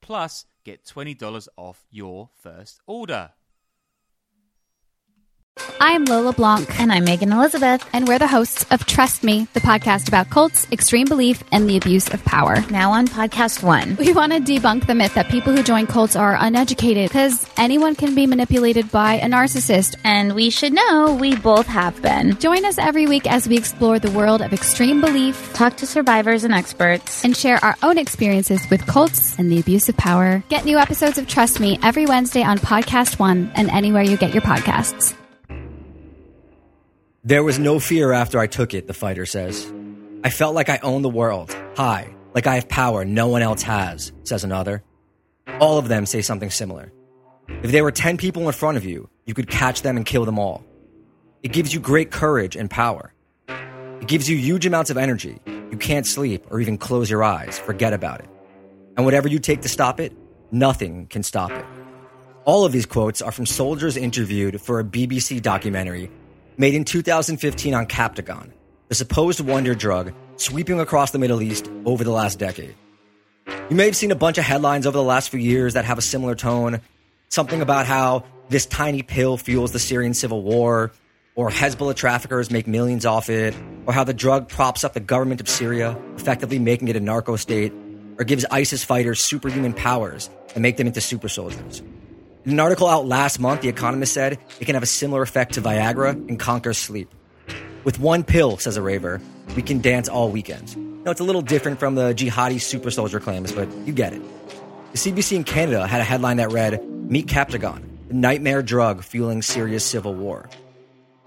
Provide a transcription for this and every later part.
Plus, get $20 off your first order. I'm Lola Blanc. And I'm Megan Elizabeth. And we're the hosts of Trust Me, the podcast about cults, extreme belief, and the abuse of power. Now on podcast one. We want to debunk the myth that people who join cults are uneducated because anyone can be manipulated by a narcissist. And we should know we both have been. Join us every week as we explore the world of extreme belief, talk to survivors and experts, and share our own experiences with cults and the abuse of power. Get new episodes of Trust Me every Wednesday on Podcast One and anywhere you get your podcasts. There was no fear after I took it, the fighter says. I felt like I owned the world. High, like I have power no one else has, says another. All of them say something similar. If there were 10 people in front of you, you could catch them and kill them all. It gives you great courage and power. It gives you huge amounts of energy. You can't sleep or even close your eyes. Forget about it. And whatever you take to stop it, nothing can stop it. All of these quotes are from soldiers interviewed for a BBC documentary made in 2015 on Captagon, the supposed wonder drug sweeping across the Middle East over the last decade. You may have seen a bunch of headlines over the last few years that have a similar tone. Something about how this tiny pill fuels the Syrian civil war, or Hezbollah traffickers make millions off it, or how the drug props up the government of Syria, effectively making it a narco state, or gives ISIS fighters superhuman powers and make them into super soldiers. In an article out last month, The Economist said it can have a similar effect to Viagra and conquer sleep. With one pill, says a raver, we can dance all weekend. Now, it's a little different from the jihadi super soldier claims, but you get it. The CBC in Canada had a headline that read, Meet Captagon, the nightmare drug fueling Syria's civil war.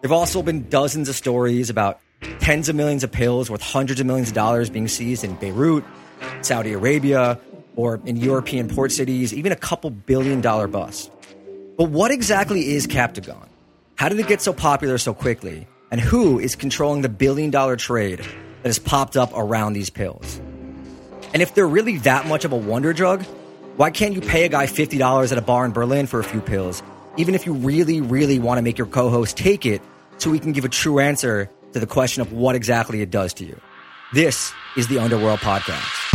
There have also been dozens of stories about tens of millions of pills worth hundreds of millions of dollars being seized in Beirut, Saudi Arabia, or in European port cities, even a couple billion dollar bust. But what exactly is Captagon? How did it get so popular so quickly? And who is controlling the billion dollar trade that has popped up around these pills? And if they're really that much of a wonder drug, why can't you pay a guy $50 at a bar in Berlin for a few pills, even if you really, really want to make your co host take it so we can give a true answer to the question of what exactly it does to you? This is the Underworld Podcast.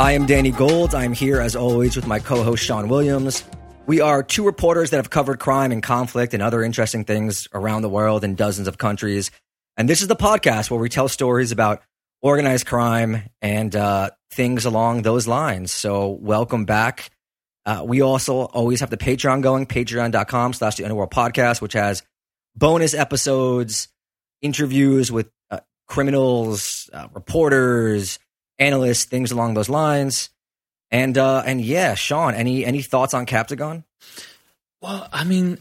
I am Danny Gold. I'm here as always with my co host Sean Williams. We are two reporters that have covered crime and conflict and other interesting things around the world in dozens of countries. And this is the podcast where we tell stories about organized crime and uh, things along those lines. So, welcome back. Uh, we also always have the Patreon going, patreon.com slash the underworld podcast, which has bonus episodes, interviews with uh, criminals, uh, reporters, analysts, things along those lines. And uh, and yeah, Sean, any any thoughts on Captagon? Well, I mean,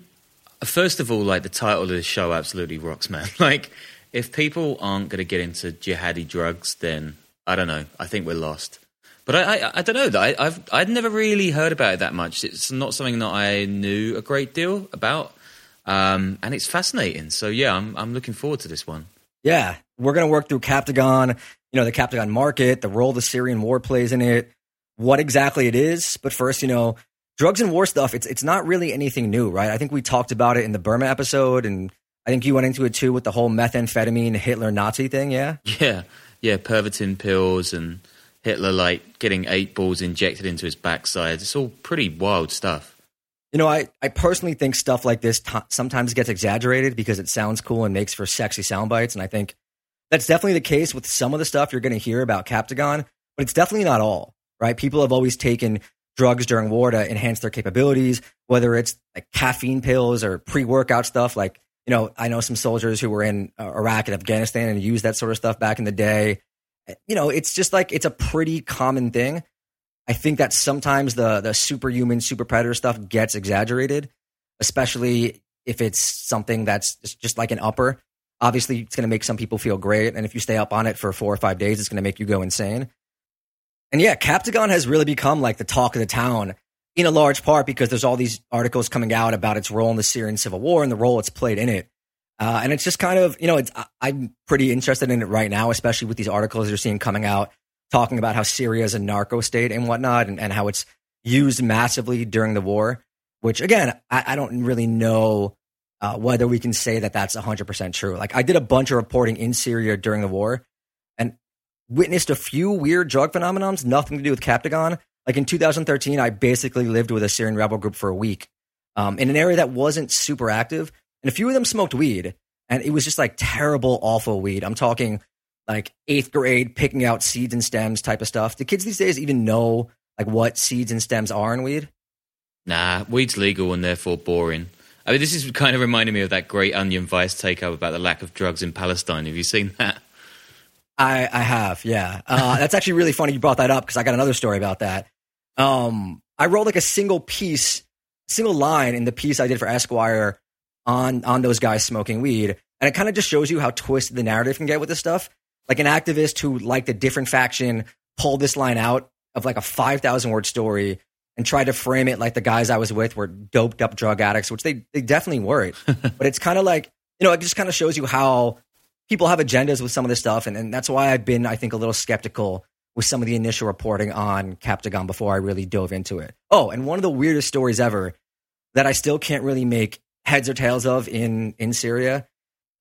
first of all, like the title of the show absolutely rocks, man. Like, if people aren't going to get into jihadi drugs, then I don't know. I think we're lost. But I, I, I don't know. I, I've I'd never really heard about it that much. It's not something that I knew a great deal about, um, and it's fascinating. So yeah, I'm I'm looking forward to this one. Yeah, we're going to work through Captagon, you know, the Captagon market, the role the Syrian war plays in it, what exactly it is. But first, you know, drugs and war stuff, it's, it's not really anything new, right? I think we talked about it in the Burma episode, and I think you went into it too with the whole methamphetamine Hitler Nazi thing, yeah? Yeah, yeah, Pervitin pills and Hitler like getting eight balls injected into his backside. It's all pretty wild stuff. You know, I, I personally think stuff like this t- sometimes gets exaggerated because it sounds cool and makes for sexy sound bites. And I think that's definitely the case with some of the stuff you're going to hear about Captagon. but it's definitely not all, right? People have always taken drugs during war to enhance their capabilities, whether it's like caffeine pills or pre workout stuff. Like, you know, I know some soldiers who were in uh, Iraq and Afghanistan and used that sort of stuff back in the day. You know, it's just like it's a pretty common thing. I think that sometimes the the superhuman, super predator stuff gets exaggerated, especially if it's something that's just like an upper. Obviously, it's going to make some people feel great, and if you stay up on it for four or five days, it's going to make you go insane. And yeah, Captagon has really become like the talk of the town in a large part because there's all these articles coming out about its role in the Syrian civil war and the role it's played in it. Uh, and it's just kind of, you know, it's, I'm pretty interested in it right now, especially with these articles you're seeing coming out talking about how Syria is a narco state and whatnot and, and how it's used massively during the war, which again, I, I don't really know uh, whether we can say that that's 100% true. Like I did a bunch of reporting in Syria during the war and witnessed a few weird drug phenomenons, nothing to do with Captagon. Like in 2013, I basically lived with a Syrian rebel group for a week um, in an area that wasn't super active. And a few of them smoked weed and it was just like terrible, awful weed. I'm talking like eighth grade, picking out seeds and stems type of stuff. Do kids these days even know like what seeds and stems are in weed? Nah, weed's legal and therefore boring. I mean, this is kind of reminding me of that great Onion Vice takeover about the lack of drugs in Palestine. Have you seen that? I, I have, yeah. Uh, that's actually really funny you brought that up because I got another story about that. Um, I wrote like a single piece, single line in the piece I did for Esquire on on those guys smoking weed, and it kind of just shows you how twisted the narrative can get with this stuff like an activist who liked a different faction pulled this line out of like a 5,000 word story and tried to frame it like the guys I was with were doped up drug addicts, which they, they definitely weren't. but it's kind of like, you know, it just kind of shows you how people have agendas with some of this stuff. And, and that's why I've been, I think, a little skeptical with some of the initial reporting on Captagon before I really dove into it. Oh, and one of the weirdest stories ever that I still can't really make heads or tails of in, in Syria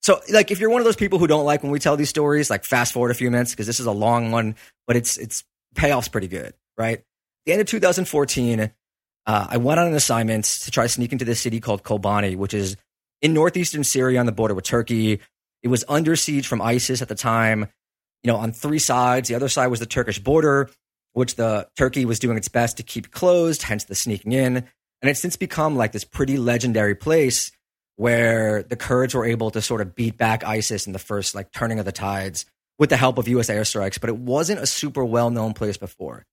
so, like, if you're one of those people who don't like when we tell these stories, like, fast forward a few minutes because this is a long one, but it's it's payoff's pretty good, right? The end of 2014, uh, I went on an assignment to try to sneak into this city called Kobani, which is in northeastern Syria on the border with Turkey. It was under siege from ISIS at the time. You know, on three sides. The other side was the Turkish border, which the Turkey was doing its best to keep closed, hence the sneaking in. And it's since become like this pretty legendary place where the Kurds were able to sort of beat back ISIS in the first like turning of the tides with the help of US airstrikes, but it wasn't a super well known place before.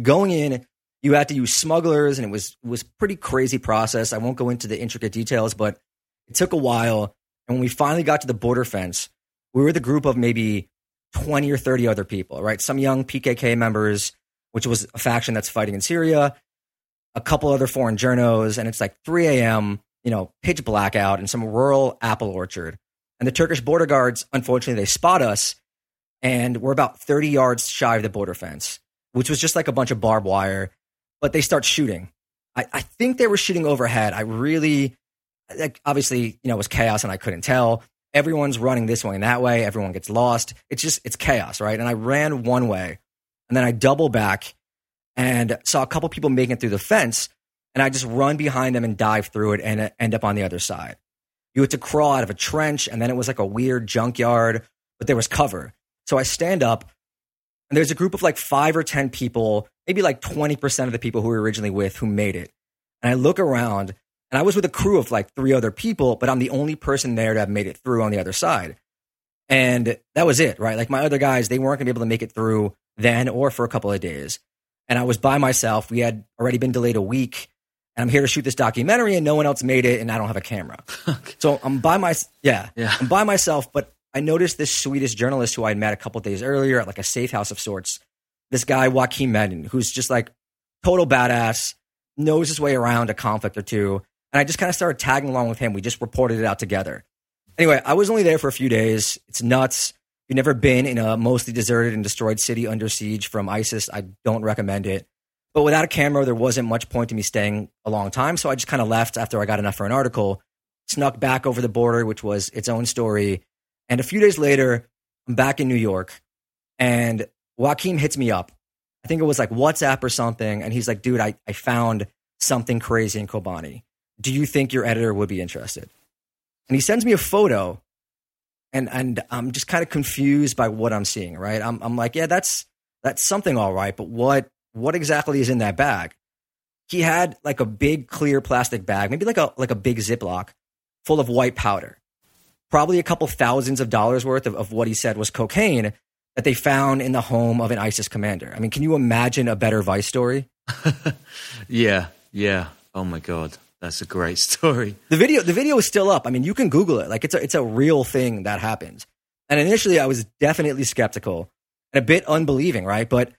Going in, you had to use smugglers and it was was pretty crazy process. I won't go into the intricate details, but it took a while. And when we finally got to the border fence, we were the group of maybe 20 or 30 other people, right? Some young PKK members, which was a faction that's fighting in Syria, a couple other foreign journos, and it's like 3 a.m you know, pitch blackout in some rural apple orchard. And the Turkish border guards, unfortunately, they spot us and we're about 30 yards shy of the border fence, which was just like a bunch of barbed wire. But they start shooting. I, I think they were shooting overhead. I really, like, obviously, you know, it was chaos and I couldn't tell. Everyone's running this way and that way. Everyone gets lost. It's just, it's chaos, right? And I ran one way and then I double back and saw a couple people making it through the fence and I just run behind them and dive through it and end up on the other side. You had to crawl out of a trench, and then it was like a weird junkyard, but there was cover. So I stand up, and there's a group of like five or 10 people, maybe like 20% of the people who we were originally with who made it. And I look around, and I was with a crew of like three other people, but I'm the only person there to have made it through on the other side. And that was it, right? Like my other guys, they weren't to be able to make it through then or for a couple of days. And I was by myself. We had already been delayed a week and I'm here to shoot this documentary and no one else made it and I don't have a camera. so I'm by my yeah, yeah. I'm by myself, but I noticed this Swedish journalist who I met a couple days earlier at like a safe house of sorts. This guy Joakim Medin, who's just like total badass, knows his way around a conflict or two. And I just kind of started tagging along with him. We just reported it out together. Anyway, I was only there for a few days. It's nuts. If you've never been in a mostly deserted and destroyed city under siege from ISIS, I don't recommend it. But without a camera, there wasn't much point to me staying a long time. So I just kind of left after I got enough for an article, snuck back over the border, which was its own story. And a few days later, I'm back in New York and Joakim hits me up. I think it was like WhatsApp or something. And he's like, dude, I, I found something crazy in Kobani. Do you think your editor would be interested? And he sends me a photo and, and I'm just kind of confused by what I'm seeing, right? I'm, I'm like, yeah, that's, That's something all right, but what what exactly is in that bag? He had like a big clear plastic bag, maybe like a like a big Ziploc, full of white powder. Probably a couple thousands of dollars worth of, of what he said was cocaine that they found in the home of an ISIS commander. I mean, can you imagine a better Vice story? yeah, yeah. Oh my god, that's a great story. The video, the video is still up. I mean, you can Google it. Like it's a, it's a real thing that happens. And initially, I was definitely skeptical and a bit unbelieving, right? But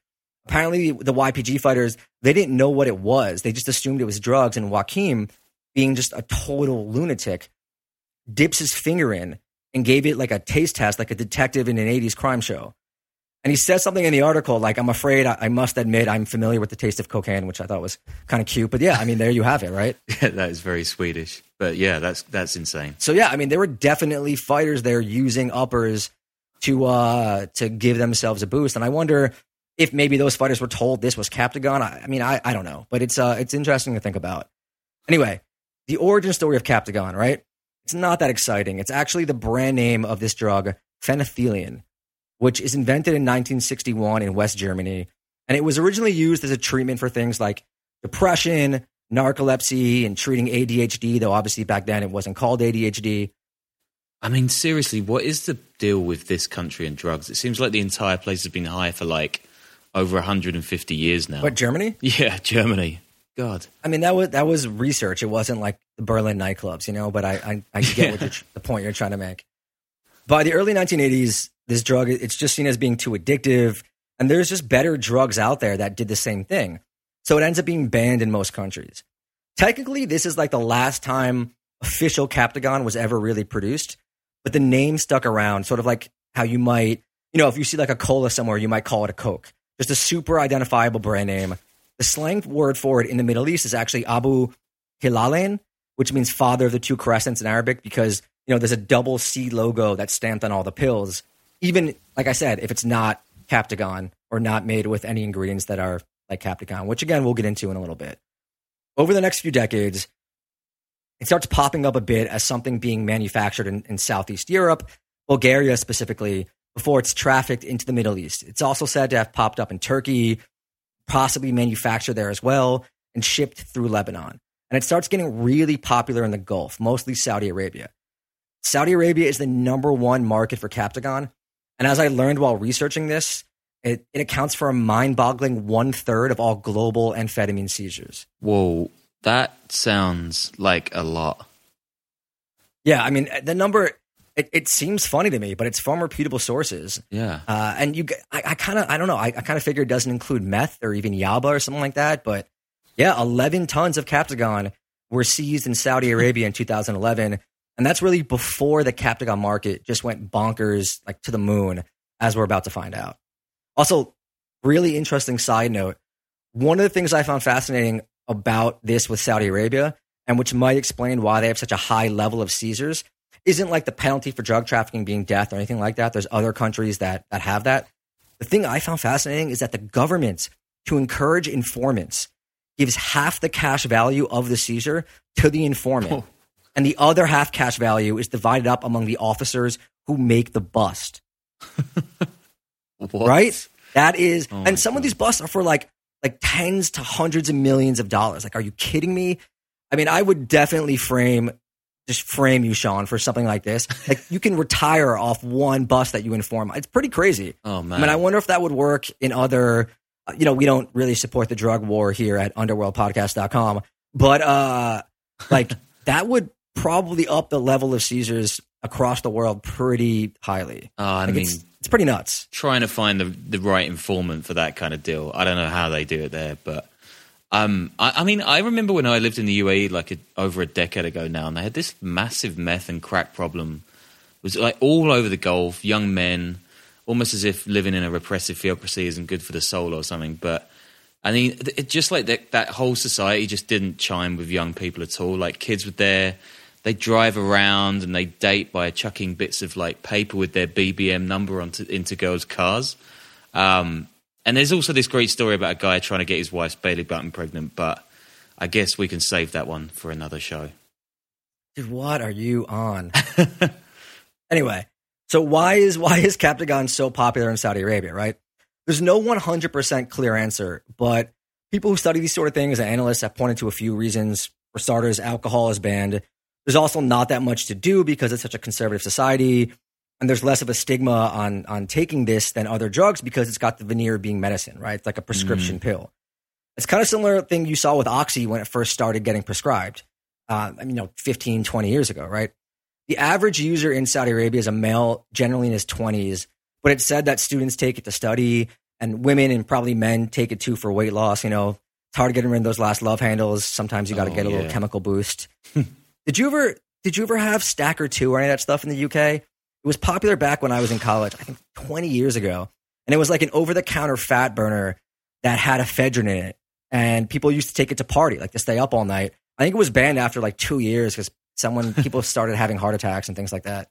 apparently, the YPG fighters they didn't know what it was. They just assumed it was drugs. And Joakim, being just a total lunatic, dips his finger in and gave it like a taste test, like a detective in an '80s crime show. And he says something in the article like, I'm afraid I, I, must admit I'm familiar with the taste of cocaine, which I thought was kind of cute. But yeah, I mean, there you have it, right? yeah, that is very Swedish. But yeah, that's that's insane. So yeah, I mean, there were definitely fighters there using uppers to uh to give themselves a boost. And I wonder if maybe those fighters were told this was Captagon. I, I mean, I, I don't know. But it's uh it's interesting to think about. Anyway, the origin story of Captagon, right? It's not that exciting. It's actually the brand name of this drug, fenethylline which is invented in 1961 in West Germany. And it was originally used as a treatment for things like depression, narcolepsy, and treating ADHD, though obviously back then it wasn't called ADHD. I mean, seriously, what is the deal with this country and drugs? It seems like the entire place has been high for like over 150 years now. What, Germany? Yeah, Germany. God. I mean, that was that was research. It wasn't like the Berlin nightclubs, you know. But I I, I get yeah. the point you're trying to make. By the early 1980s, this drug it's just seen as being too addictive and there's just better drugs out there that did the same thing so it ends up being banned in most countries technically this is like the last time official captagon was ever really produced but the name stuck around sort of like how you might you know if you see like a cola somewhere you might call it a coke just a super identifiable brand name the slang word for it in the middle east is actually abu hilalain which means father of the two crescents in arabic because you know there's a double c logo that's stamped on all the pills even like I said, if it's not Captagon or not made with any ingredients that are like Captagon, which again we'll get into in a little bit. Over the next few decades, it starts popping up a bit as something being manufactured in, in Southeast Europe, Bulgaria specifically, before it's trafficked into the Middle East. It's also said to have popped up in Turkey, possibly manufactured there as well, and shipped through Lebanon. And it starts getting really popular in the Gulf, mostly Saudi Arabia. Saudi Arabia is the number one market for Captagon, and as I learned while researching this, it, it accounts for a mind boggling one third of all global amphetamine seizures. Whoa, that sounds like a lot. Yeah, I mean, the number, it, it seems funny to me, but it's from reputable sources. Yeah. Uh, and you, I, I kind of, I don't know, I, I kind of figure it doesn't include meth or even yaba or something like that. But yeah, 11 tons of Captagon were seized in Saudi Arabia in 2011. And that's really before the Captagon market just went bonkers, like to the moon, as we're about to find out. Also, really interesting side note one of the things I found fascinating about this with Saudi Arabia, and which might explain why they have such a high level of seizures, isn't like the penalty for drug trafficking being death or anything like that. There's other countries that, that have that. The thing I found fascinating is that the government, to encourage informants, gives half the cash value of the seizure to the informant. Oh and the other half cash value is divided up among the officers who make the bust. right? That is, oh and some God. of these busts are for like like tens to hundreds of millions of dollars. Like, are you kidding me? I mean, I would definitely frame just frame you, Sean, for something like this. Like, you can retire off one bus that you inform. It's pretty crazy. Oh man! I mean, I wonder if that would work in other. You know, we don't really support the drug war here at UnderworldPodcast.com, but uh, like that would probably up the level of Caesars across the world pretty highly. Uh, I like mean, it's, it's, pretty nuts. Trying to find the the right informant for that kind of deal. I don't know how they do it there, but um, I, I mean, I remember when I lived in the UAE like a, over a decade ago now, and they had this massive meth and crack problem. It was like all over the Gulf, young men, almost as if living in a repressive theocracy isn't good for the soul or something. But I mean, it, just like that, that whole society just didn't chime with young people at all. Like kids were there they drive around and they date by chucking bits of like paper with their BBM number onto into girls' cars. Um, and there's also this great story about a guy trying to get his wife's Bailey button pregnant, but I guess we can save that one for another show. Dude, what are you on? anyway, so why is why is Captagon so popular in Saudi Arabia, right? There's no 100% clear answer, but people who study these sort of things and analysts have pointed to a few reasons. For starters, alcohol is banned. There's also not that much to do because it's such a conservative society, and there's less of a stigma on on taking this than other drugs because it's got the veneer of being medicine, right? It's like a prescription pill. It's kind of similar thing you saw with oxy when it first started getting prescribed. Uh, you know, 15, 20 years ago, right? The average user in Saudi Arabia is a male, generally in his 20s, but it said that students take it to study and women and probably men take it too for weight loss. You know, it's hard getting rid of those last love handles. Sometimes you got to Oh, get a little chemical boost. did you ever did you ever have Stacker 2 or any of that stuff in the UK? It was popular back when I was in college, I think 20 years ago. And it was like an over the counter fat burner that had ephedrine in it. And people used to take it to party, like to stay up all night. I think it was banned after like two years because someone people started having heart attacks and things like that.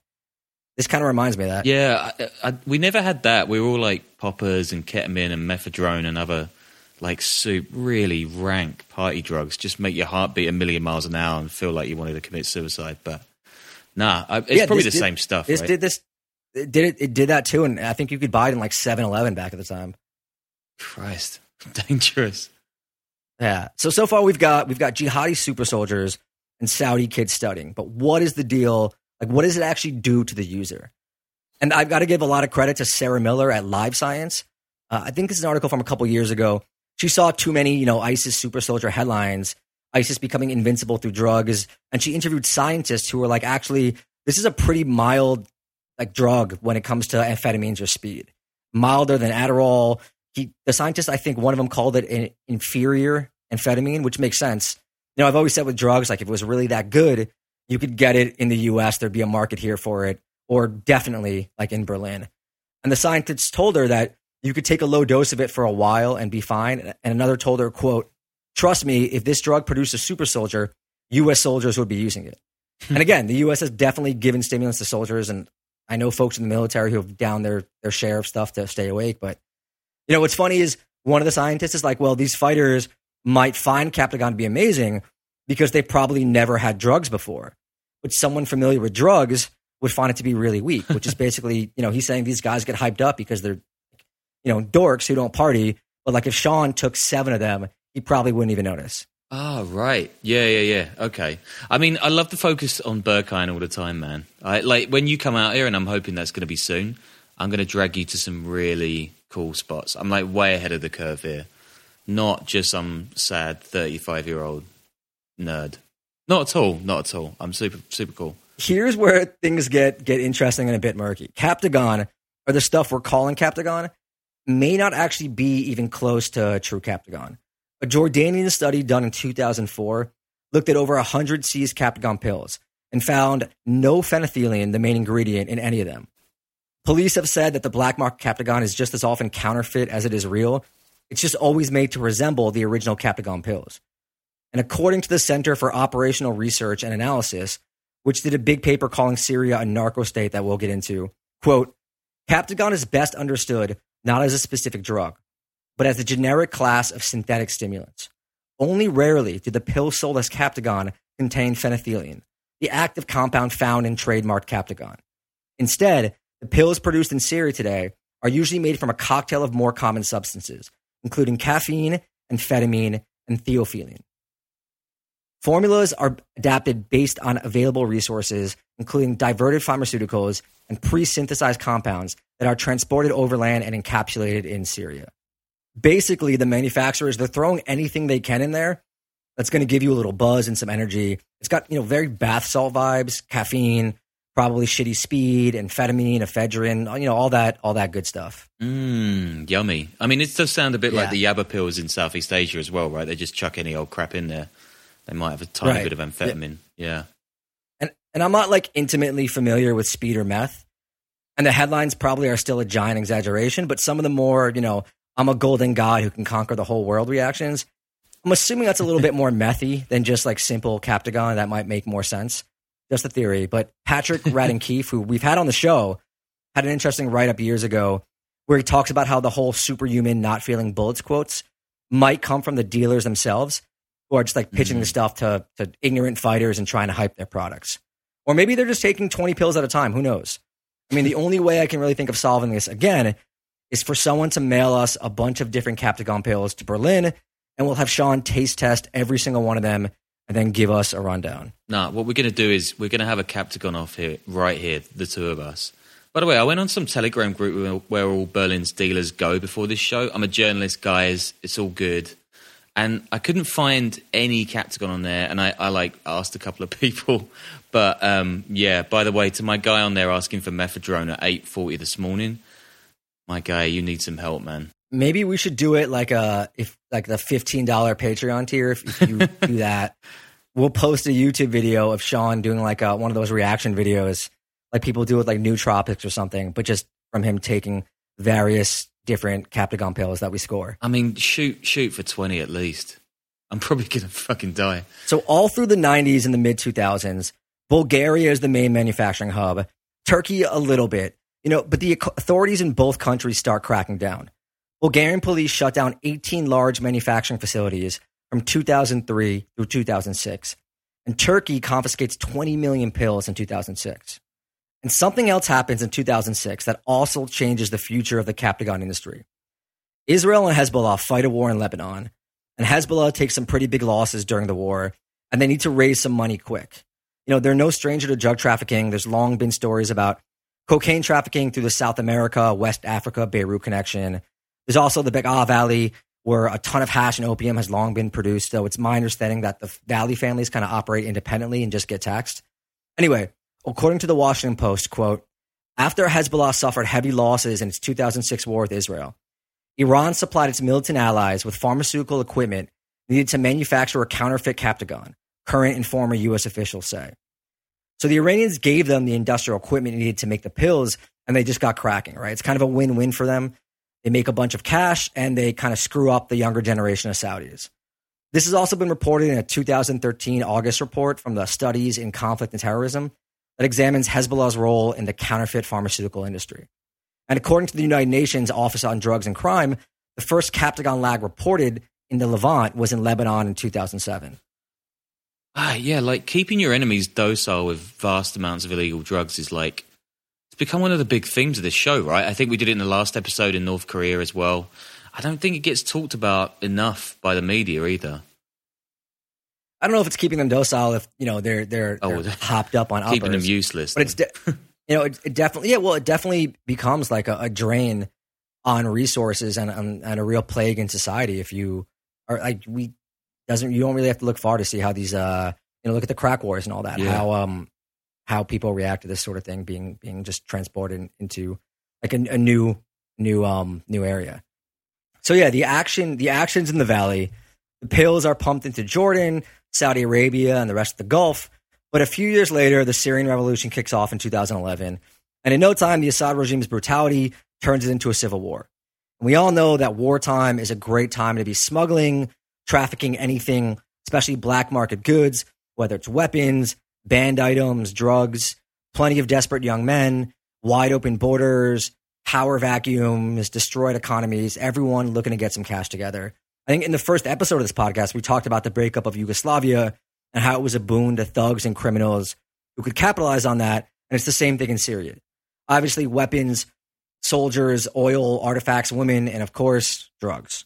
This kind of reminds me of that. Yeah, I, I, we never had that. We were all like poppers and ketamine and mephedrone and other like soup, really rank party drugs. Just make your heart beat a million miles an hour and feel like you wanted to commit suicide. But nah, it's Yeah, probably the did- same stuff. This right? did this. It did it, it did that too, and I think you could buy it in like 7-Eleven back at the time. Christ, dangerous. Yeah. So so far we've got we've got jihadi super soldiers and Saudi kids studying. But what is the deal? Like what does it actually do to the user? And I've got to give a lot of credit to Sarah Miller at Live Science. Uh, I think this is an article from a couple years ago. She saw too many, you know, ISIS super soldier headlines, ISIS becoming invincible through drugs, and she interviewed scientists who were like, actually, this is a pretty mild like drug when it comes to amphetamines or speed, milder than Adderall. He, the scientist, I think one of them called it an inferior amphetamine, which makes sense. You know, I've always said with drugs, like if it was really that good, you could get it in the U.S. There'd be a market here for it, or definitely like in Berlin. And the scientists told her that you could take a low dose of it for a while and be fine. And another told her, "quote Trust me, if this drug produced a super soldier, U.S. soldiers would be using it." and again, the U.S. has definitely given stimulants to soldiers, and I know folks in the military who have down their their share of stuff to stay awake. But you know, what's funny is one of the scientists is like, "Well, these fighters might find Captagon to be amazing because they probably never had drugs before." But someone familiar with drugs would find it to be really weak, which is basically, you know, he's saying these guys get hyped up because they're, you know, dorks who don't party. But like if Sean took seven of them, he probably wouldn't even notice. Oh, right. Yeah, yeah, yeah. Okay. I mean, I love the focus on Berghain all the time, man. I, like when you come out here, and I'm hoping that's going to be soon. I'm going to drag you to some really cool spots. I'm like way ahead of the curve here, not just some sad 35 year old nerd. Not at all. Not at all. I'm super, super cool. Here's where things get get interesting and a bit murky. Captagon, or the stuff we're calling Captagon, may not actually be even close to true Captagon. A Jordanian study done in 2004 looked at over 100 seized Captagon pills and found no fenethylline, the main ingredient, in any of them. Police have said that the black market Captagon is just as often counterfeit as it is real. It's just always made to resemble the original Captagon pills. And according to the Center for Operational Research and Analysis, which did a big paper calling Syria a narco state that we'll get into, quote, Captagon is best understood not as a specific drug, but as a generic class of synthetic stimulants. Only rarely do the pills sold as Captagon contain fenethylline, the active compound found in trademarked Captagon. Instead, the pills produced in Syria today are usually made from a cocktail of more common substances, including caffeine, amphetamine, and theophylline. Formulas are adapted based on available resources, including diverted pharmaceuticals and pre synthesized compounds that are transported overland and encapsulated in Syria. Basically, the manufacturers, they're throwing anything they can in there that's going to give you a little buzz and some energy. It's got, you know, very bath salt vibes, caffeine, probably shitty speed, amphetamine, ephedrine, you know, all that, all that good stuff. Mmm, yummy. I mean, it does sound a bit like the Yeah. Yaba pills in Southeast Asia as well, right? They just chuck any old crap in there. They might have a tiny Right. bit of amphetamine. Yeah. and and I'm not like intimately familiar with speed or meth, and the headlines probably are still a giant exaggeration. But some of the more, you know, I'm a golden god who can conquer the whole world reactions. I'm assuming that's a little bit more methy than just like simple Captagon. That might make more sense. Just a theory. But Patrick Radden Keefe, who we've had on the show, had an interesting write up years ago where he talks about how the whole superhuman not feeling bullets quotes might come from the dealers themselves who are just like pitching the mm-hmm. stuff to, to ignorant fighters and trying to hype their products. Or maybe they're just taking 20 pills at a time. Who knows? I mean, the only way I can really think of solving this again is for someone to mail us a bunch of different Captagon pills to Berlin, and we'll have Sean taste test every single one of them and then give us a rundown. Nah, what we're going to do is we're going to have a Captagon off here, right here, the two of us. By the way, I went on some Telegram group where all Berlin's dealers go before this show. I'm a journalist, guys. It's all good. And I couldn't find any Captagon on there. And I, I like asked a couple of people. But um, yeah, by the way, to my guy on there asking for Methadone at 8.40 this morning, my guy, you need some help, man. Maybe we should do it like a if like the fifteen dollar Patreon tier. If, if you do that, we'll post a YouTube video of Sean doing like a, one of those reaction videos, like people do with like nootropics or something, but just from him taking various different Captagon pills that we score. I mean, shoot, shoot for 20 at least. I'm probably going to fucking die. So all through the 90s and the mid 2000s, Bulgaria is the main manufacturing hub. Turkey a little bit, you know, but the authorities in both countries start cracking down. Bulgarian police shut down 18 large manufacturing facilities from 2003 through 2006, and Turkey confiscates 20 million pills in 2006. And something else happens in 2006 that also changes the future of the Captagon industry. Israel and Hezbollah fight a war in Lebanon, and Hezbollah takes some pretty big losses during the war, and they need to raise some money quick. You know, they're no stranger to drug trafficking. There's long been stories about cocaine trafficking through the South America, West Africa, Beirut connection. There's also the Bekaa Valley, where a ton of hash and opium has long been produced. So it's my understanding that the Valley families kind of operate independently and just get taxed. Anyway, according to the Washington Post, quote, after Hezbollah suffered heavy losses in its 2006 war with Israel, Iran supplied its militant allies with pharmaceutical equipment needed to manufacture a counterfeit Captagon, current and former U.S. officials say. So the Iranians gave them the industrial equipment needed to make the pills, and they just got cracking, right? It's kind of a win win for them. They make a bunch of cash and they kind of screw up the younger generation of Saudis. This has also been reported in a 2013 August report from the Studies in Conflict and Terrorism that examines Hezbollah's role in the counterfeit pharmaceutical industry. And according to the United Nations Office on Drugs and Crime, the first Captagon lag reported in the Levant was in Lebanon in 2007. Ah, yeah, like keeping your enemies docile with vast amounts of illegal drugs is like it's become one of the big themes of this show, right? I think we did it in the last episode in North Korea as well. I don't think it gets talked about enough by the media either. I don't know if it's keeping them docile if you know they're they're, they're oh, hopped up on keeping uppers, them useless. But it's de- you know it, it, definitely yeah well it definitely becomes like a, a drain on resources and, and, and a real plague in society if you are like we doesn't you don't really have to look far to see how these uh you know look at the crack wars and all that yeah. how um how people react to this sort of thing being being just transported into like a, a new new um new area. So yeah, the action the actions in the valley, the pills are pumped into Jordan, Saudi Arabia, and the rest of the Gulf. But a few years later, the Syrian revolution kicks off in 2011, and in no time, the Assad regime's brutality turns it into a civil war. And we all know that wartime is a great time to be smuggling, trafficking anything, especially black market goods, whether it's weapons, banned items, drugs, plenty of desperate young men, wide open borders, power vacuums, destroyed economies, everyone looking to get some cash together. I think in the first episode of this podcast, we talked about the breakup of Yugoslavia and how it was a boon to thugs and criminals who could capitalize on that. And it's the same thing in Syria. Obviously, weapons, soldiers, oil, artifacts, women, and of course, drugs.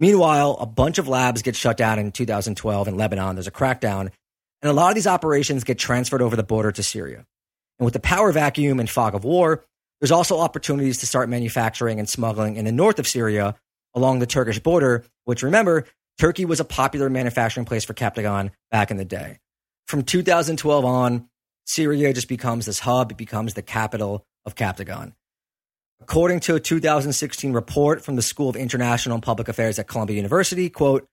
Meanwhile, a bunch of labs get shut down in 2012 in Lebanon. There's a crackdown, and a lot of these operations get transferred over the border to Syria. And with the power vacuum and fog of war, there's also opportunities to start manufacturing and smuggling in the north of Syria along the Turkish border, which remember, Turkey was a popular manufacturing place for Captagon back in the day. From 2012 on, Syria just becomes this hub, it becomes the capital of Captagon. According to a 2016 report from the School of International and Public Affairs at Columbia University, quote,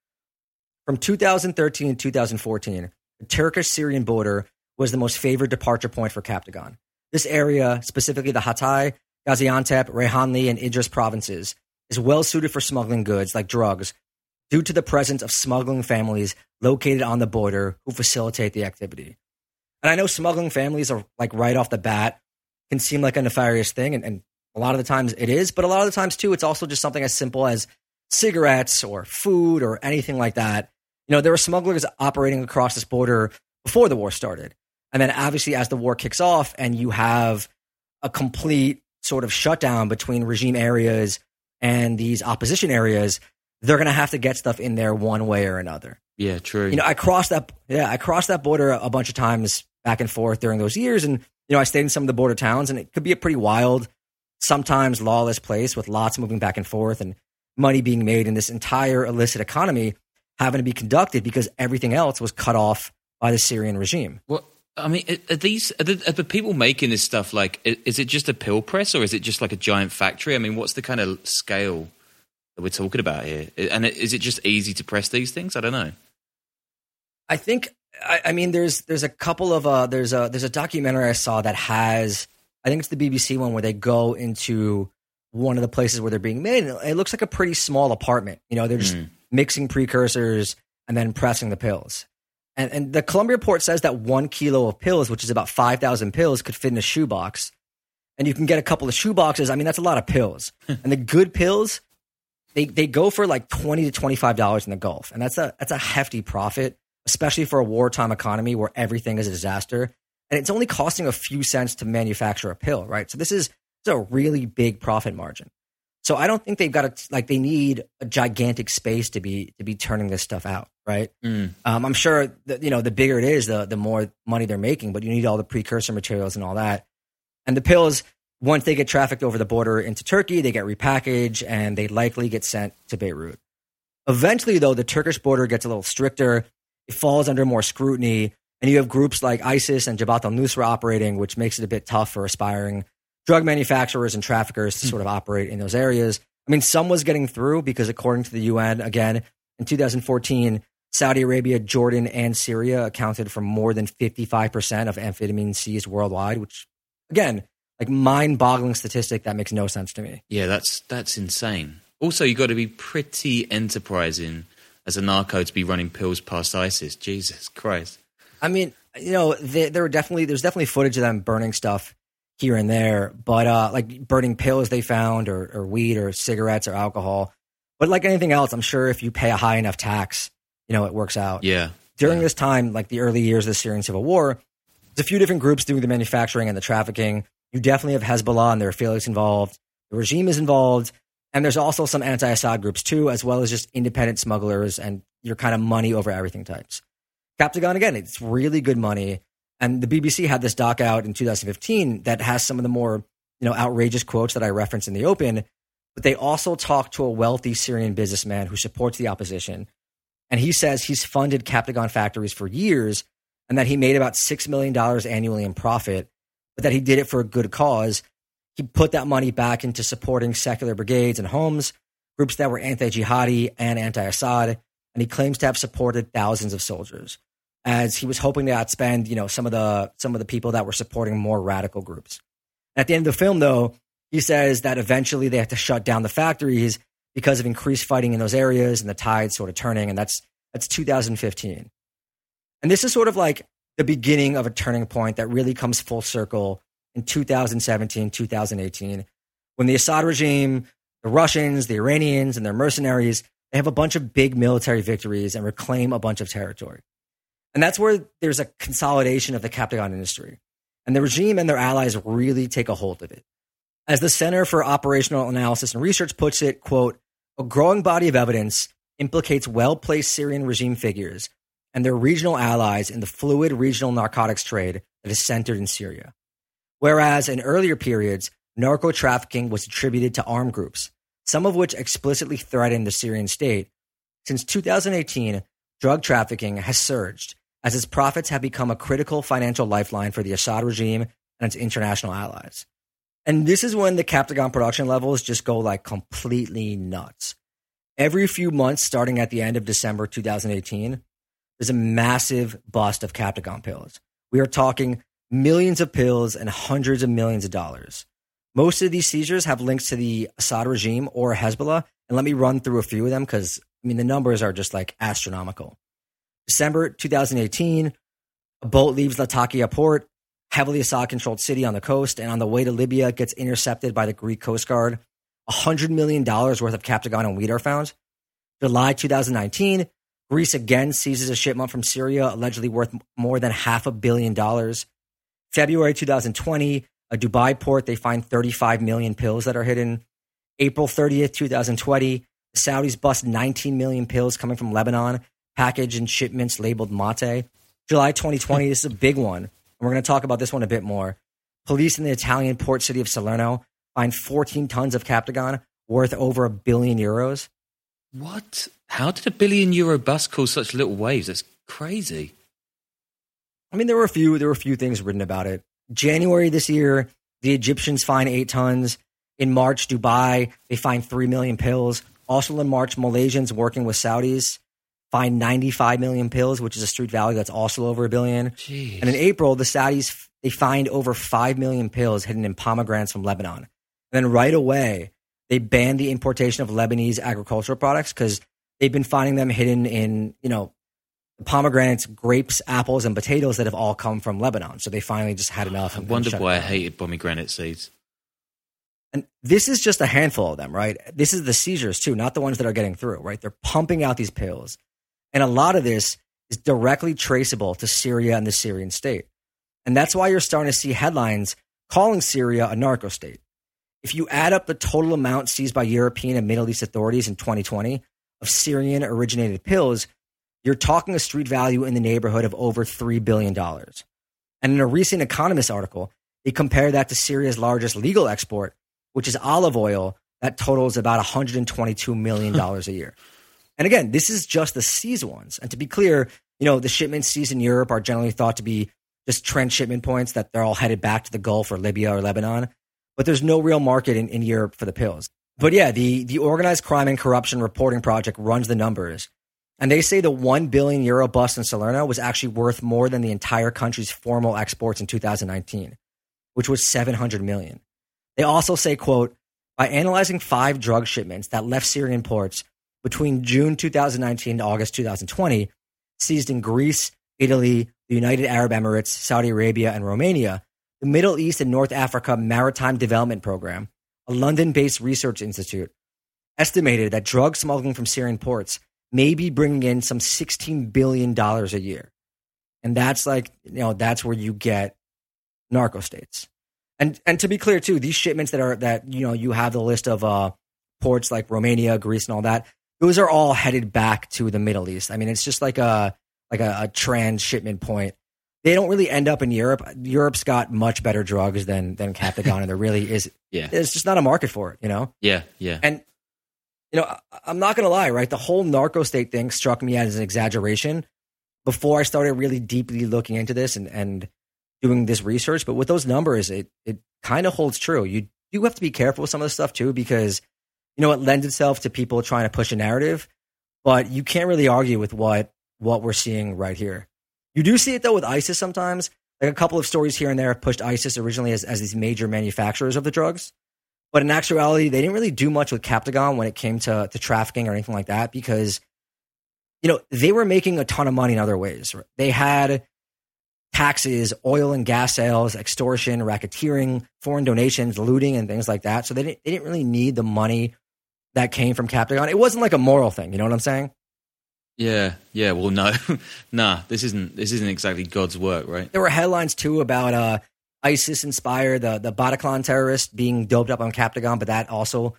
from 2013 to 2014, the Turkish Syrian border was the most favored departure point for Captagon. This area, specifically the Hatay, Gaziantep, Reyhanli, and Idris provinces, is well suited for smuggling goods like drugs due to the presence of smuggling families located on the border who facilitate the activity. And I know smuggling families are like right off the bat can seem like a nefarious thing, and, and a lot of the times it is, but a lot of the times too, it's also just something as simple as cigarettes or food or anything like that you know, there were smugglers operating across this border before the war started. And then obviously, as the war kicks off and you have a complete sort of shutdown between regime areas and these opposition areas, they're going to have to get stuff in there one way or another. Yeah, true. You know, I crossed that. Yeah, I crossed that border a bunch of times back and forth during those years, and you know, I stayed in some of the border towns, and it could be a pretty wild, sometimes lawless place with lots moving back and forth and money being made in this entire illicit economy having to be conducted because everything else was cut off by the Syrian regime. Well, I mean, are these are the, are the people making this stuff like? Is it just a pill press, or is it just like a giant factory? I mean, what's the kind of scale that we're talking about here? And is it just easy to press these things? I don't know. I think. I, I mean, there's there's a couple of uh, there's a there's a documentary I saw that has I think it's the BBC one where they go into one of the places where they're being made. It looks like a pretty small apartment. You know, they're just mm. mixing precursors and then pressing the pills. And, and the Columbia report says that one kilo of pills, which is about 5,000 pills, could fit in a shoebox. And you can get a couple of shoeboxes. I mean, that's a lot of pills. and the good pills, they, they go for like 20 to $25 in the Gulf. And that's a, that's a hefty profit, especially for a wartime economy where everything is a disaster. And it's only costing a few cents to manufacture a pill, right? So this is, this is a really big profit margin. So I don't think they've got a, like they need a gigantic space to be to be turning this stuff out, right? Mm. Um, I'm sure that you know the bigger it is, the the more money they're making, but you need all the precursor materials and all that. And the pills, once they get trafficked over the border into Turkey, they get repackaged and they likely get sent to Beirut. Eventually, though, the Turkish border gets a little stricter. It falls under more scrutiny, and you have groups like ISIS and Jabhat al-Nusra operating, which makes it a bit tough for aspiring drug manufacturers and traffickers to hmm. sort of operate in those areas. I mean, some was getting through because, according to the UN, again, in 2014, Saudi Arabia, Jordan, and Syria accounted for more than 55% of amphetamine seized worldwide, which, again, like mind boggling statistic that makes no sense to me. Yeah, that's, that's insane. Also, you've got to be pretty enterprising as a narco to be running pills past ISIS. Jesus Christ. I mean, you know, there, there were definitely, there's definitely footage of them burning stuff here and there, but uh, like burning pills they found, or, or weed, or cigarettes, or alcohol. But like anything else, I'm sure if you pay a high enough tax, you know, it works out. Yeah. During yeah. this time, like the early years of the Syrian civil war, there's a few different groups doing the manufacturing and the trafficking. You definitely have Hezbollah and their affiliates involved. The regime is involved. And there's also some anti Assad groups too, as well as just independent smugglers and your kind of money over everything types. Captagon, again, it's really good money. And the BBC had this doc out in 2015 that has some of the more you know outrageous quotes that I referenced in the open. But they also talk to a wealthy Syrian businessman who supports the opposition, and he says he's funded Captagon factories for years, and that he made about six million dollars annually in profit, but that he did it for a good cause. He put that money back into supporting secular brigades and Homs, groups that were anti-jihadi and anti-Assad, and he claims to have supported thousands of soldiers as he was hoping to outspend, you know, some of the some of the people that were supporting more radical groups. At the end of the film, though, he says that eventually they have to shut down the factories because of increased fighting in those areas and the tide sort of turning, and that's that's 2015. And this is sort of like the beginning of a turning point that really comes full circle in 2017, 2018, when the Assad regime, the Russians, the Iranians, and their mercenaries, they have a bunch of big military victories and reclaim a bunch of territory. And that's where there's a consolidation of the Captagon industry. And the regime and their allies really take a hold of it. As the Center for Operational Analysis and Research puts it, quote, a growing body of evidence implicates well placed Syrian regime figures and their regional allies in the fluid regional narcotics trade that is centered in Syria. Whereas in earlier periods, narco trafficking was attributed to armed groups, some of which explicitly threatened the Syrian state. Since 2018, drug trafficking has surged as its profits have become a critical financial lifeline for the Assad regime and its international allies. And this is when the Captagon production levels just go like completely nuts. Every few months, starting at the end of December 2018, there's a massive bust of Captagon pills. We are talking millions of pills and hundreds of millions of dollars. Most of these seizures have links to the Assad regime or Hezbollah. And let me run through a few of them because, I mean, the numbers are just like astronomical. December 2018, a boat leaves Latakia port, heavily Assad controlled city on the coast, and on the way to Libya, gets intercepted by the Greek Coast Guard. $100 million worth of Captagon and weed are found. July 2019, Greece again seizes a shipment from Syria, allegedly worth more than half a billion dollars. February 2020, A Dubai port, they find 35 million pills that are hidden. April 30th, 2020, the Saudis bust 19 million pills coming from Lebanon, packaged and shipments labeled mate. July 2020, this is a big one. And we're going to talk about this one a bit more. Police in the Italian port city of Salerno find 14 tons of Captagon worth over a billion euros. What? How did a billion euro bus cause such little waves? That's crazy. I mean, there were a few there were a few things written about it. January this year, the Egyptians find eight tons. In March, Dubai they find three million pills. Also in March, Malaysians working with Saudis find 95 million pills, which is a street value that's also over a billion. Jeez. And in April, the Saudis they find over five million pills hidden in pomegranates from Lebanon. And then right away, they banned the importation of Lebanese agricultural products because they've been finding them hidden in you know pomegranates, grapes, apples, and potatoes that have all come from Lebanon. So they finally just had enough. I wondered why I hated pomegranate seeds. And this is just a handful of them, right? This is the seizures too, not the ones that are getting through, right? They're pumping out these pills. And a lot of this is directly traceable to Syria and the Syrian state. And that's why you're starting to see headlines calling Syria a narco state. If you add up the total amount seized by European and Middle East authorities in 2020 of Syrian originated pills, you're talking a street value in the neighborhood of over $3 billion. And in a recent Economist article, they compare that to Syria's largest legal export, which is olive oil, that totals about $122 million a year. And again, this is just the seized ones. And to be clear, you know, the shipments seized in Europe are generally thought to be just transshipment points that they're all headed back to the Gulf or Libya or Lebanon. But there's no real market in, in Europe for the pills. But yeah, the, the Organized Crime and Corruption Reporting Project runs the numbers. And they say the 1 billion euro bust in Salerno was actually worth more than the entire country's formal exports in 2019, which was 700 million. They also say, quote, by analyzing five drug shipments that left Syrian ports between June 2019 to August 2020, seized in Greece, Italy, the United Arab Emirates, Saudi Arabia, and Romania, the Middle East and North Africa Maritime Development Program, a London based research institute, estimated that drug smuggling from Syrian ports may be bringing in some $16 billion a year. And that's like, you know, that's where you get narco states. And, and to be clear too, these shipments that are, that, you know, you have the list of, uh, ports like Romania, Greece, and all that, those are all headed back to the Middle East. I mean, it's just like a, like a, a transshipment point. They don't really end up in Europe. Europe's got much better drugs than, than Captagon, and there really is, Yeah. there's just not a market for it, you know? Yeah, yeah. And you know, I, I'm not gonna lie, right? The whole narco state thing struck me as an exaggeration before I started really deeply looking into this and, and doing this research. But with those numbers, it it kind of holds true. You do have to be careful with some of this stuff too, because you know it lends itself to people trying to push a narrative, but you can't really argue with what what we're seeing right here. You do see it though with ISIS sometimes. Like a couple of stories here and there have pushed ISIS originally as, as these major manufacturers of the drugs. But in actuality, they didn't really do much with Captagon when it came to, to trafficking or anything like that because, you know, they were making a ton of money in other ways. They had taxes, oil and gas sales, extortion, racketeering, foreign donations, looting, and things like that. So they didn't, they didn't really need the money that came from Captagon. It wasn't like a moral thing. You know what I'm saying? yeah, yeah. Well, no, nah. This isn't. This isn't exactly God's work, right? There were headlines too about uh, ISIS inspired the the Bataclan terrorist being doped up on Captagon, but that also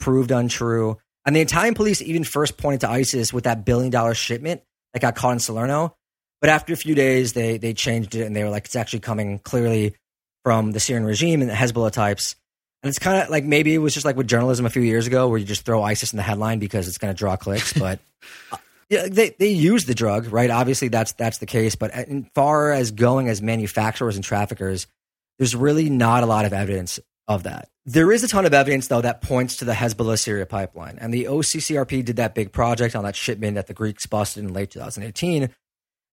proved untrue. And the Italian police even first pointed to ISIS with that billion dollar shipment that got caught in Salerno. But after a few days, they they changed it and they were like, it's actually coming clearly from the Syrian regime and the Hezbollah types. And it's kind of like maybe it was just like with journalism a few years ago, where you just throw ISIS in the headline because it's going to draw clicks. But uh, yeah, they they use the drug, right? Obviously, that's that's the case. But as far as going as manufacturers and traffickers, there's really not a lot of evidence of that. There is a ton of evidence, though, that points to the Hezbollah Syria pipeline. And the OCCRP did that big project on that shipment that the Greeks busted in late 2018.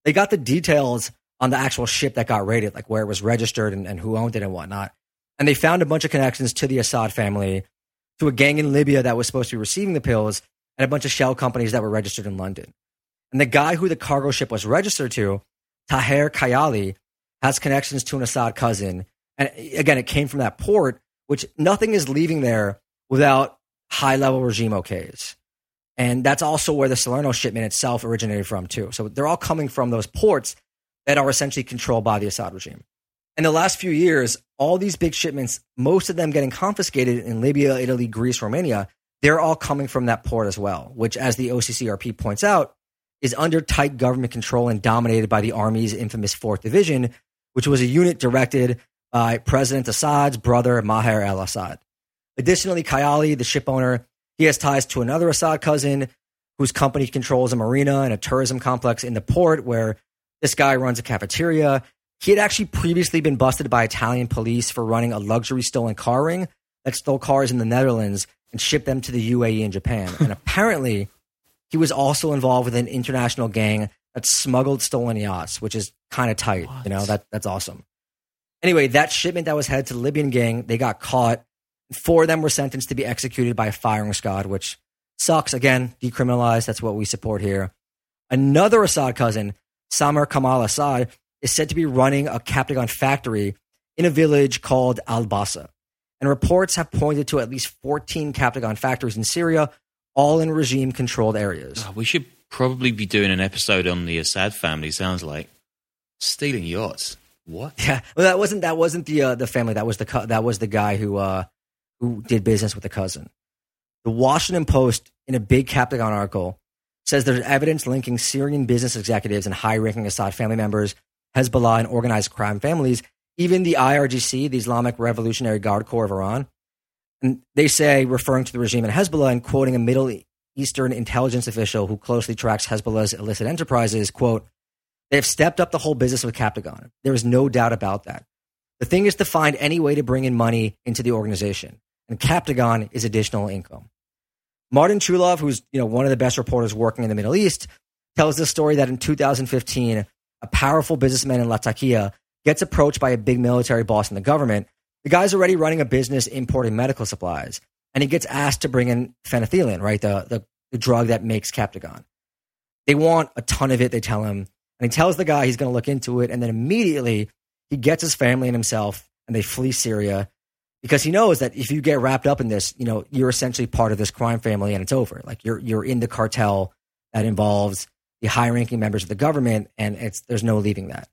They got the details on the actual ship that got raided, like where it was registered and, and who owned it and whatnot. And they found a bunch of connections to the Assad family, to a gang in Libya that was supposed to be receiving the pills, and a bunch of shell companies that were registered in London. And the guy who the cargo ship was registered to, Taher Kayali, has connections to an Assad cousin. And again, it came from that port, which nothing is leaving there without high level regime OKs. And that's also where the Salerno shipment itself originated from, too. So they're all coming from those ports that are essentially controlled by the Assad regime. In the last few years, all these big shipments, most of them getting confiscated in Libya, Italy, Greece, Romania, they're all coming from that port as well, which, as the OCCRP points out, is under tight government control and dominated by the army's infamous Fourth Division, which was a unit directed by President Assad's brother, Maher al Assad. Additionally, Kayali, the ship owner, he has ties to another Assad cousin whose company controls a marina and a tourism complex in the port where this guy runs a cafeteria. He had actually previously been busted by Italian police for running a luxury stolen car ring that stole cars in the Netherlands and shipped them to the UAE and Japan. and apparently, he was also involved with an international gang that smuggled stolen yachts, which is kind of tight. What? You know, that that's awesome. Anyway, that shipment that was headed to the Libyan gang, they got caught. Four of them were sentenced to be executed by a firing squad, which sucks. Again, decriminalized. That's what we support here. Another Assad cousin, Samar Kamal Assad, is said to be running a Captagon factory in a village called Al Basa. And reports have pointed to at least 14 Captagon factories in Syria, all in regime controlled areas. Oh, we should probably be doing an episode on the Assad family. Sounds like stealing yachts. What? Yeah, well, that wasn't that wasn't the uh, the family. That was the co- that was the guy who uh, who did business with the cousin. The Washington Post, in a big Captagon article, says there's evidence linking Syrian business executives and high-ranking Assad family members, Hezbollah, and organized crime families, even the IRGC, the Islamic Revolutionary Guard Corps of Iran. And they say, referring to the regime and Hezbollah and quoting a Middle Eastern intelligence official who closely tracks Hezbollah's illicit enterprises, quote, they have stepped up the whole business with Captagon. There is no doubt about that. The thing is to find any way to bring in money into the organization, and Captagon is additional income. Martin Chulov, who's you know one of the best reporters working in the Middle East, tells the story that in 2015, a powerful businessman in Latakia gets approached by a big military boss in the government. The guy's already running a business importing medical supplies, and he gets asked to bring in fenethylline, right, the, the, the drug that makes Captagon. They want a ton of it, they tell him, and he tells the guy he's going to look into it, and then immediately he gets his family and himself, and they flee Syria because he knows that if you get wrapped up in this, you know, you're essentially part of this crime family, and it's over. Like you're you're in the cartel that involves the high-ranking members of the government, and it's there's no leaving that.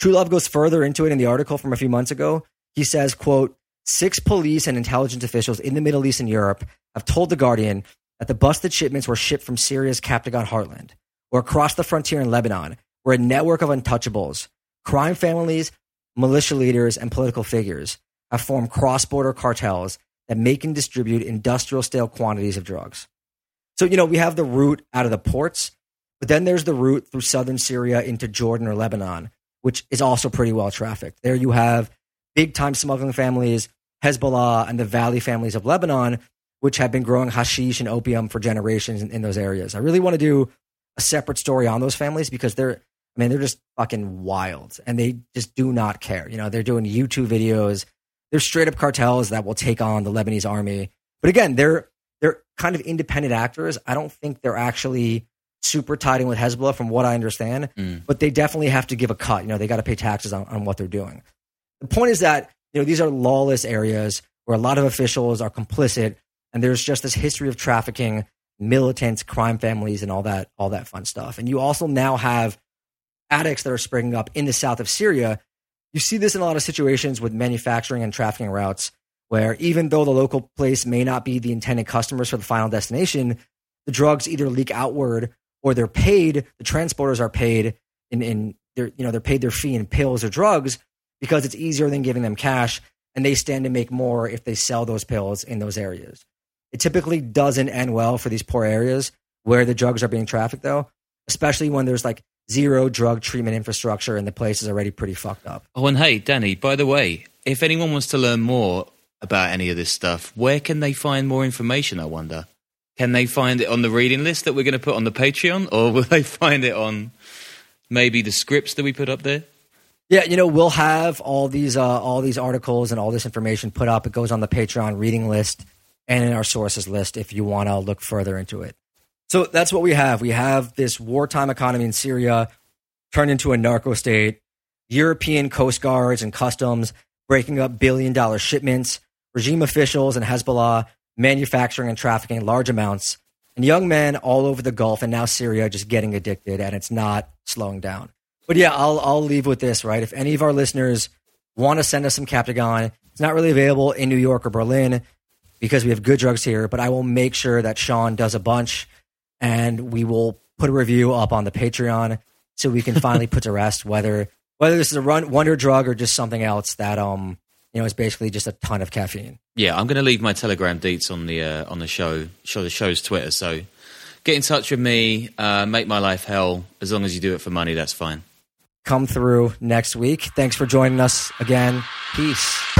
Chulov goes further into it in the article from a few months ago. He says, quote, six police and intelligence officials in the Middle East and Europe have told The Guardian that the busted shipments were shipped from Syria's Captagon heartland or across the frontier in Lebanon, where a network of untouchables, crime families, militia leaders, and political figures have formed cross-border cartels that make and distribute industrial scale quantities of drugs. So, you know, we have the route out of the ports, but then there's the route through southern Syria into Jordan or Lebanon, which is also pretty well trafficked. There you have big time smuggling families, Hezbollah and the Valley families of Lebanon, which have been growing hashish and opium for generations in, in those areas. I really want to do a separate story on those families because they're, I mean, they're just fucking wild and they just do not care. You know, they're doing YouTube videos. They're straight up cartels that will take on the Lebanese army. But again, they're, they're kind of independent actors. I don't think they're actually super tied in with Hezbollah from what I understand, Mm. but they definitely have to give a cut. You know, they got to pay taxes on, on what they're doing. The point is that, you know, these are lawless areas where a lot of officials are complicit and there's just this history of trafficking, militants, crime families, and all that, all that fun stuff. And you also now have addicts that are springing up in the south of Syria. You see this in a lot of situations with manufacturing and trafficking routes, where even though the local place may not be the intended customers for the final destination, the drugs either leak outward or they're paid. The transporters are paid in, in they're you know they're paid their fee in pills or drugs because it's easier than giving them cash, and they stand to make more if they sell those pills in those areas. It typically doesn't end well for these poor areas where the drugs are being trafficked, though, especially when there's like zero drug treatment infrastructure and the place is already pretty fucked up. Oh, and hey, Danny, by the way, if anyone wants to learn more about any of this stuff, where can they find more information, I wonder? Can they find it on the reading list that we're going to put on the Patreon, or will they find it on maybe the scripts that we put up there? Yeah, you know, we'll have all these uh, all these articles and all this information put up. It goes on the Patreon reading list and in our sources list if you want to look further into it. So that's what we have. We have this wartime economy in Syria turned into a narco state, European coast guards and customs breaking up billion dollar shipments, regime officials and Hezbollah manufacturing and trafficking large amounts, and young men all over the Gulf and now Syria just getting addicted, and it's not slowing down. But yeah, I'll I'll leave with this, right? If any of our listeners want to send us some Captagon, it's not really available in New York or Berlin because we have good drugs here, but I will make sure that Sean does a bunch and we will put a review up on the Patreon so we can finally put to rest whether whether this is a run, wonder drug or just something else that um you know it's basically just a ton of caffeine. Yeah, I'm going to leave my Telegram deets on the uh, on the show show the show's Twitter. So get in touch with me. Uh, make my life hell. As long as you do it for money, that's fine. Come through next week. Thanks for joining us again. Peace.